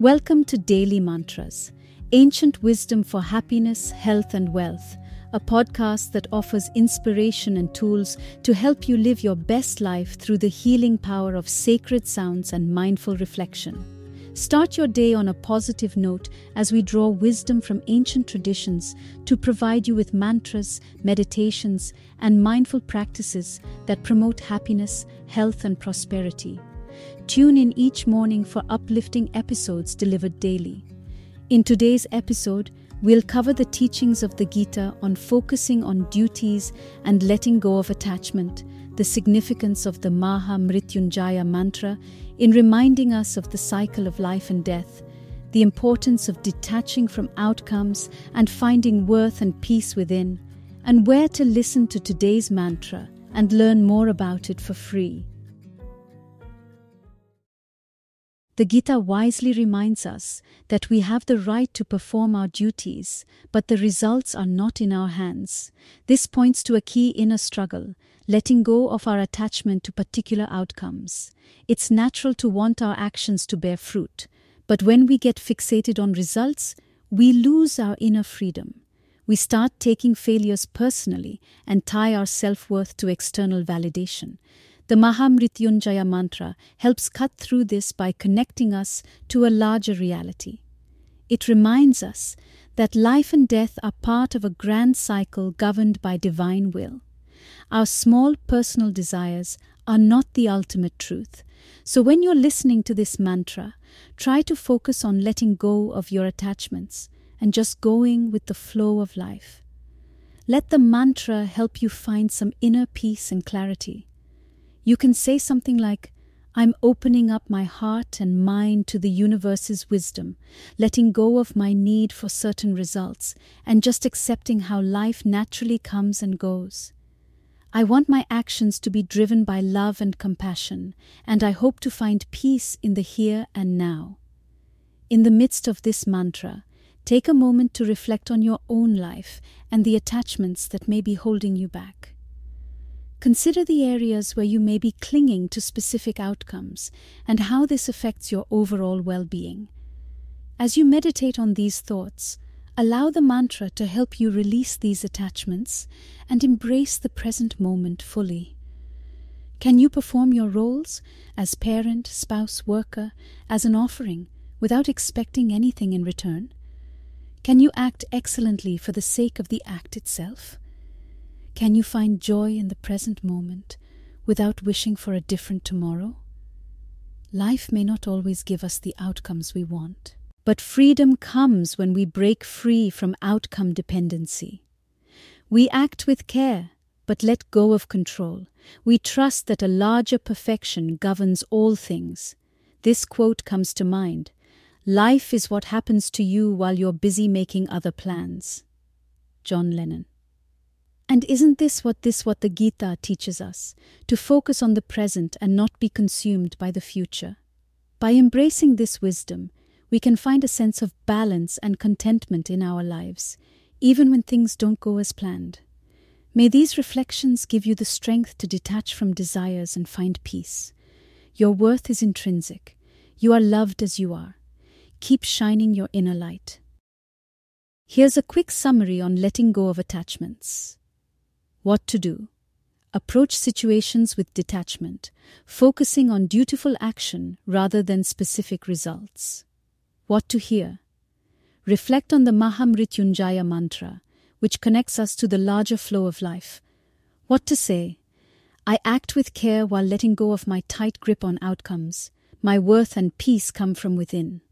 Welcome to Daily Mantras, ancient wisdom for happiness, health, and wealth, a podcast that offers inspiration and tools to help you live your best life through the healing power of sacred sounds and mindful reflection. Start your day on a positive note as we draw wisdom from ancient traditions to provide you with mantras, meditations, and mindful practices that promote happiness, health, and prosperity. Tune in each morning for uplifting episodes delivered daily. In today's episode, we'll cover the teachings of the Gita on focusing on duties and letting go of attachment, the significance of the Maha Mrityunjaya mantra in reminding us of the cycle of life and death, the importance of detaching from outcomes and finding worth and peace within, and where to listen to today's mantra and learn more about it for free. The Gita wisely reminds us that we have the right to perform our duties, but the results are not in our hands. This points to a key inner struggle, letting go of our attachment to particular outcomes. It's natural to want our actions to bear fruit, but when we get fixated on results, we lose our inner freedom. We start taking failures personally and tie our self worth to external validation. The Mahamrityunjaya mantra helps cut through this by connecting us to a larger reality. It reminds us that life and death are part of a grand cycle governed by divine will. Our small personal desires are not the ultimate truth. So when you're listening to this mantra, try to focus on letting go of your attachments and just going with the flow of life. Let the mantra help you find some inner peace and clarity. You can say something like, I'm opening up my heart and mind to the universe's wisdom, letting go of my need for certain results, and just accepting how life naturally comes and goes. I want my actions to be driven by love and compassion, and I hope to find peace in the here and now. In the midst of this mantra, take a moment to reflect on your own life and the attachments that may be holding you back. Consider the areas where you may be clinging to specific outcomes and how this affects your overall well being. As you meditate on these thoughts, allow the mantra to help you release these attachments and embrace the present moment fully. Can you perform your roles as parent, spouse, worker as an offering without expecting anything in return? Can you act excellently for the sake of the act itself? Can you find joy in the present moment without wishing for a different tomorrow? Life may not always give us the outcomes we want, but freedom comes when we break free from outcome dependency. We act with care, but let go of control. We trust that a larger perfection governs all things. This quote comes to mind Life is what happens to you while you're busy making other plans. John Lennon. And isn't this what this what the Gita teaches us? To focus on the present and not be consumed by the future. By embracing this wisdom, we can find a sense of balance and contentment in our lives, even when things don't go as planned. May these reflections give you the strength to detach from desires and find peace. Your worth is intrinsic. You are loved as you are. Keep shining your inner light. Here's a quick summary on letting go of attachments. What to do? Approach situations with detachment, focusing on dutiful action rather than specific results. What to hear? Reflect on the Mahamrityunjaya mantra, which connects us to the larger flow of life. What to say? I act with care while letting go of my tight grip on outcomes. My worth and peace come from within.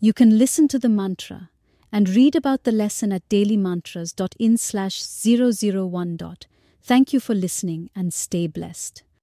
You can listen to the mantra and read about the lesson at dailymantras.in slash 001. Thank you for listening and stay blessed.